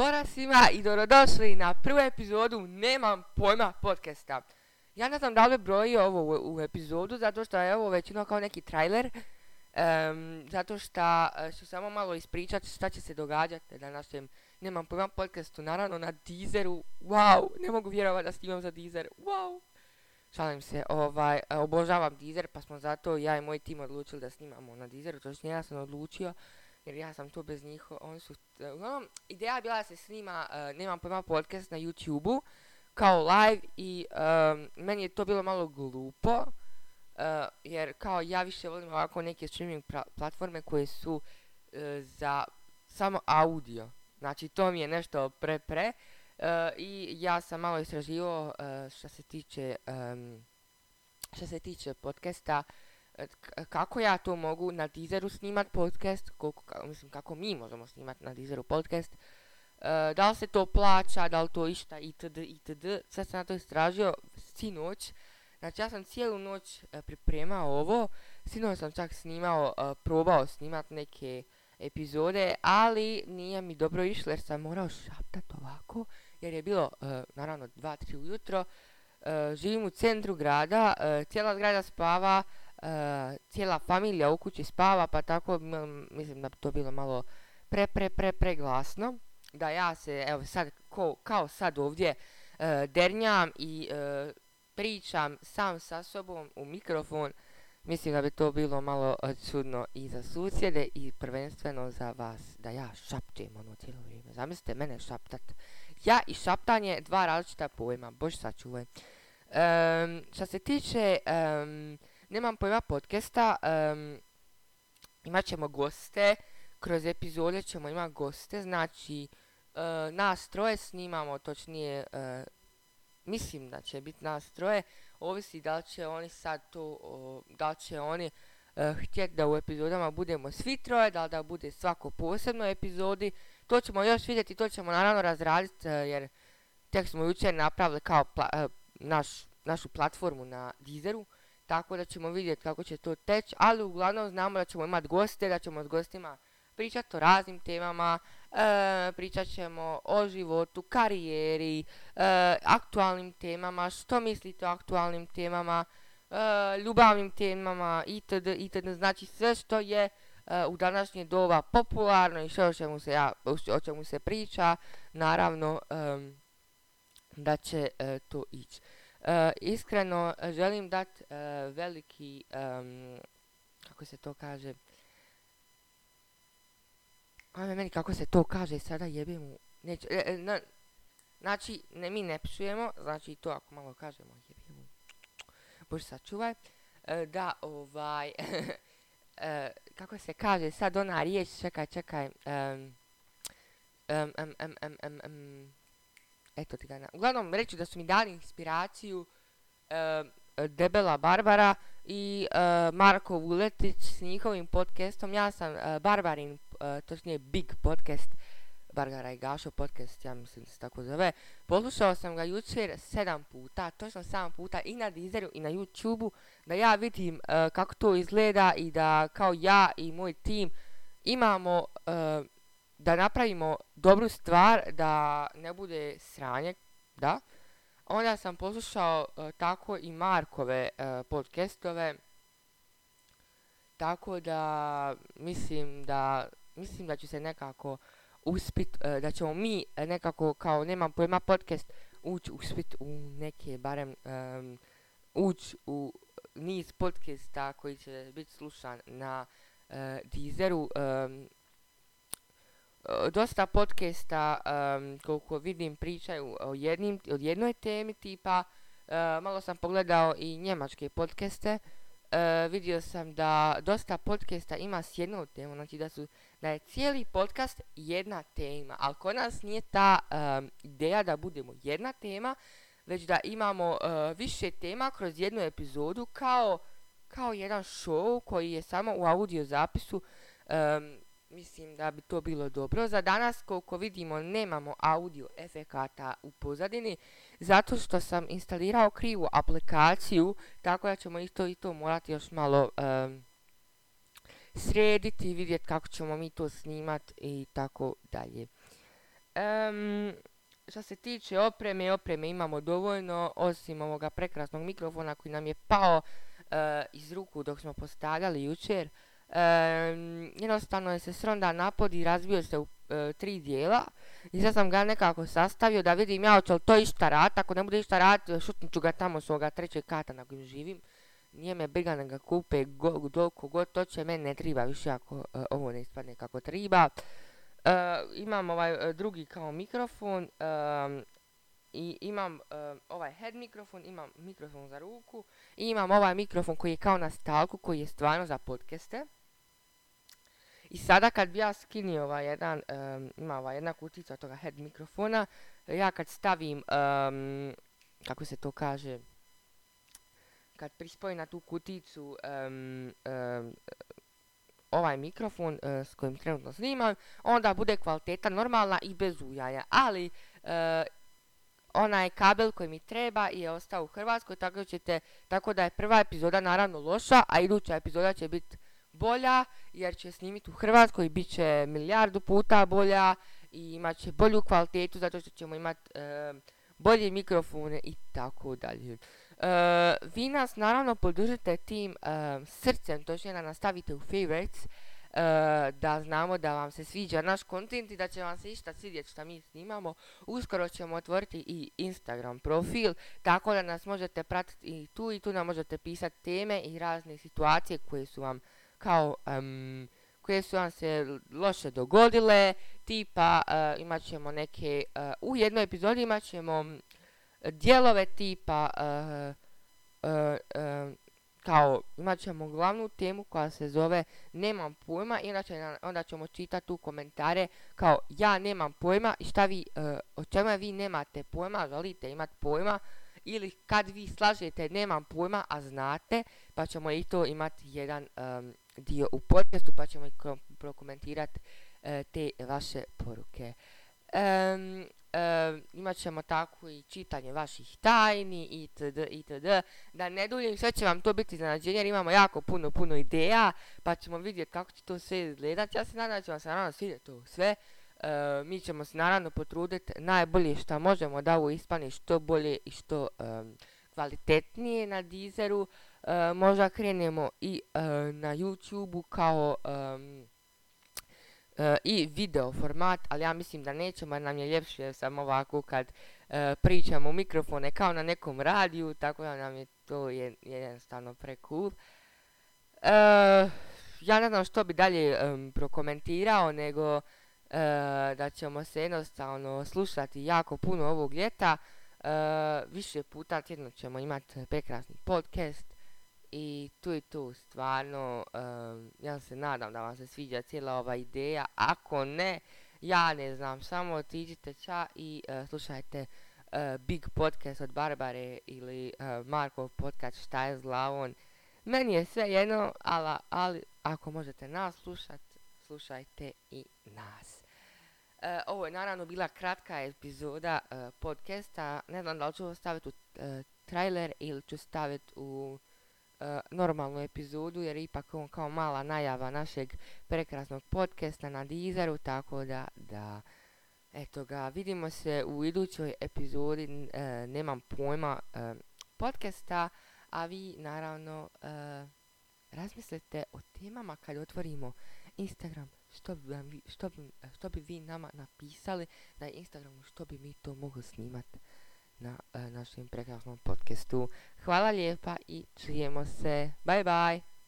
Pora svima i dobrodošli na prvu epizodu Nemam pojma podcasta. Ja ne znam da li broji ovo u, epizodu, zato što je ovo većino kao neki trailer. zato što e, ću samo malo ispričati šta će se događati na našem Nemam pojma podcastu, naravno na Deezeru. Wow, ne mogu vjerovati da snimam za Deezer. Wow. Šalim se, ovaj, e, obožavam Deezer, pa smo zato ja i moj tim odlučili da snimamo na Deezeru, točnije ja sam odlučio, jer ja sam tu bez njih, oni su, e, uglavnom, ideja je bila da se snima, e, nemam pojma, podcast na YouTube-u, kao live i em, meni je to bilo malo glupo, e, jer kao ja više volim ovako neke streaming platforme koje su e, za samo audio, znači to mi je nešto pre pre, I ja sam malo istraživao što se tiče em, što se tiče podcasta kako ja to mogu na Deezeru snimat podcast, koliko, mislim kako mi možemo snimat na Deezeru podcast, e, da li se to plaća, da li to išta itd. itd. Sve sam na to istražio sinoć. Znači ja sam cijelu noć e, pripremao ovo, sinoć sam čak snimao, e, probao snimat neke epizode, ali nije mi dobro išlo jer sam morao šaptat ovako, jer je bilo, naravno, 2-3 ujutro, živim u centru grada, cijela zgrada spava, cijela familija u kući spava, pa tako mislim da bi to bilo malo pre, pre, pre, preglasno, da ja se, evo sad, ko, kao sad ovdje, e, dernjam i e, pričam sam sa sobom u mikrofon, Mislim da bi to bilo malo čudno i za susjede i prvenstveno za vas, da ja šapćem ono cijelo vrijeme. Zamislite mene šaptat. Ja i šaptanje, dva različita pojma, bož sačuvaj. Um, što se tiče, em, nemam pojma podcasta, em, imat ćemo goste, kroz epizode ćemo imati goste, znači e, nas troje snimamo, točnije, e, mislim da će biti nas troje, ovisi da li će oni sad to, o, da li će oni uh, htjeti da u epizodama budemo svi troje, da li da bude svako posebno epizodi, to ćemo još vidjeti, to ćemo naravno razraditi e, jer tek smo jučer napravili kao pla- e, naš, našu platformu na Deezeru, tako da ćemo vidjeti kako će to teći, ali uglavnom znamo da ćemo imati goste, da ćemo s gostima pričati o raznim temama, e, pričat ćemo o životu, karijeri, e, aktualnim temama, što mislite o aktualnim temama, e, ljubavnim temama itd. itd. Znači sve što je e, u današnje doba popularno i sve o čemu se, ja, o čemu se priča, naravno em, da će e, to ići. E, iskreno e, želim dati veliki, em, kako se to kaže, Ajme meni kako se to kaže sada jebem mu. Neće, e, e, na- znači ne, mi ne psujemo, znači to ako malo kažemo jebem mu. Bože sačuvaj. E, da ovaj, e, kako se kaže sad ona riječ, čekaj, čekaj. em, em, em, eto ti ga na... Uglavnom reći da su mi dali inspiraciju em, Debela Barbara i e, Marko Vuletić s njihovim podcastom. Ja sam e, Barbarin, točnije Big podcast, Barbara i Gašo podcast, ja mislim se tako zove. Poslušao sam ga jučer sedam puta, točno sedam puta i na Deezeru i na YouTubeu, da ja vidim kako to izgleda i da kao ja i moj tim imamo da napravimo dobru stvar, da ne bude sranje, da. Onda sam poslušao e, tako i Markove e, podcastove, tako da mislim da mislim da ću se nekako uspit, e, da ćemo mi nekako kao nemam pojma podcast ući uspit u neke barem um, ući u niz podcasta koji će biti slušan na Deezeru. e, dosta podcasta em, koliko vidim pričaju o jednim, o jednoj temi tipa e, malo sam pogledao i njemačke podcaste. E, vidio sam da dosta podcasta ima s jednom temom znači da su da je cijeli podcast jedna tema ali kod nas nije ta em, ideja da budemo jedna tema već da imamo e, više tema kroz jednu epizodu kao kao jedan show koji je samo u audio zapisu em, mislim da bi to bilo dobro. Za danas koliko vidimo nemamo audio efekata u pozadini zato što sam instalirao krivu aplikaciju tako da ćemo isto i to morati još malo srediti, vidjeti kako ćemo mi to snimat i tako dalje. Um, što se tiče opreme, opreme imamo dovoljno, osim ovoga prekrasnog mikrofona koji nam je pao eh, iz ruku dok smo postavljali jučer. Jednostavno je se sronda napod i razvio se u eh, tri dijela. I sad sam ga nekako sastavio da vidim ja hoće li to išta rat, ako ne bude išta rat, šutnut ću ga tamo s ovoga trećeg kata na kojem živim. Nije me briga da ga kupe go, do, to će, meni ne treba više ako eh, ovo ne ispadne kako treba. imam ovaj drugi kao mikrofon i imam ovaj head mikrofon, imam mikrofon za ruku i imam ovaj mikrofon koji je kao na stalku koji je stvarno za podcaste. I sada kad bi ja skinio ovaj jedan, ima ova jedna kutica toga head mikrofona, ja kad stavim, kako se to kaže, kad prispojim na tu kuticu ovaj mikrofon s kojim trenutno snimam, onda bude kvaliteta normalna i bez ujaja. Ali onaj kabel koji mi treba je ostao u Hrvatskoj, tako, ćete, tako da je prva epizoda naravno loša, a iduća epizoda će biti bolja, jer će snimiti u Hrvatskoj i bit će milijardu puta bolja i imat će bolju kvalitetu zato što ćemo imati bolje mikrofone i tako dalje. Vi nas naravno podržite tim e, srcem, točnije da nastavite u favorites, da znamo da vam se sviđa naš kontent i da će vam se išta svidjeti što mi snimamo. Uskoro ćemo otvoriti i Instagram profil, tako da nas možete pratiti i tu i tu nam možete pisati teme i razne situacije koje su vam kao koje su vam se loše dogodile, tipa uh, imat ćemo neke, uh, u jednoj epizodi imat ćemo dijelove tipa kao imat ćemo glavnu temu koja se zove nemam pojma i onda, će, onda ćemo čitati tu komentare kao ja nemam pojma i šta vi, uh, o čemu vi nemate pojma, želite imati pojma ili kad vi slažete nemam pojma, a znate, pa ćemo i to imati jedan dio u podcastu, pa ćemo i prokomentirati uh, te vaše poruke. Um, e, imat ćemo tako i čitanje vaših tajni itd. itd. Da ne duljim, sve će vam to biti iznenađenje jer imamo jako puno, puno ideja pa ćemo vidjeti kako će to sve izgledati. Ja se nadam da će vam se naravno svidjeti to sve. E, mi ćemo se naravno potruditi najbolje što možemo da ovo ispane što bolje i što kvalitetnije na Deezeru. E, možda krenemo i na YouTubeu kao E, i video format, ali ja mislim da nećemo nam je ljepše samo ovako kad pričamo u mikrofone kao na nekom radiju, tako da nam je to je, jednostavno pre cool. E, ja ne znam što bi dalje prokomentirao, nego da ćemo se jednostavno slušati jako puno ovog ljeta. više puta tjedno ćemo imati prekrasni podcast i tu i tu, stvarno, ja se nadam da vam se sviđa cijela ova ideja. Ako ne, ja ne znam, samo otiđite ča i uh, slušajte uh, Big Podcast od Barbare ili uh, Markov podcast Šta je s glavom. Meni je sve jedno, ali, ali ako možete nas slušat, slušajte i nas. ovo je naravno bila kratka epizoda podcasta. Ne znam da li ću staviti u trailer ili ću staviti u normalnu epizodu jer ipak on kao mala najava našeg prekrasnog podcasta na Deezeru, tako da, da eto ga, vidimo se u idućoj epizodi, e, nemam pojma, e, podcasta, a vi naravno razmislite o temama kad otvorimo Instagram, što bi, vam, što, bi, što bi vi nama napisali na Instagramu, što bi mi to mogli snimati na e, našem prekrasnom podcastu. Hvala lijepa i čujemo se. Bye bye!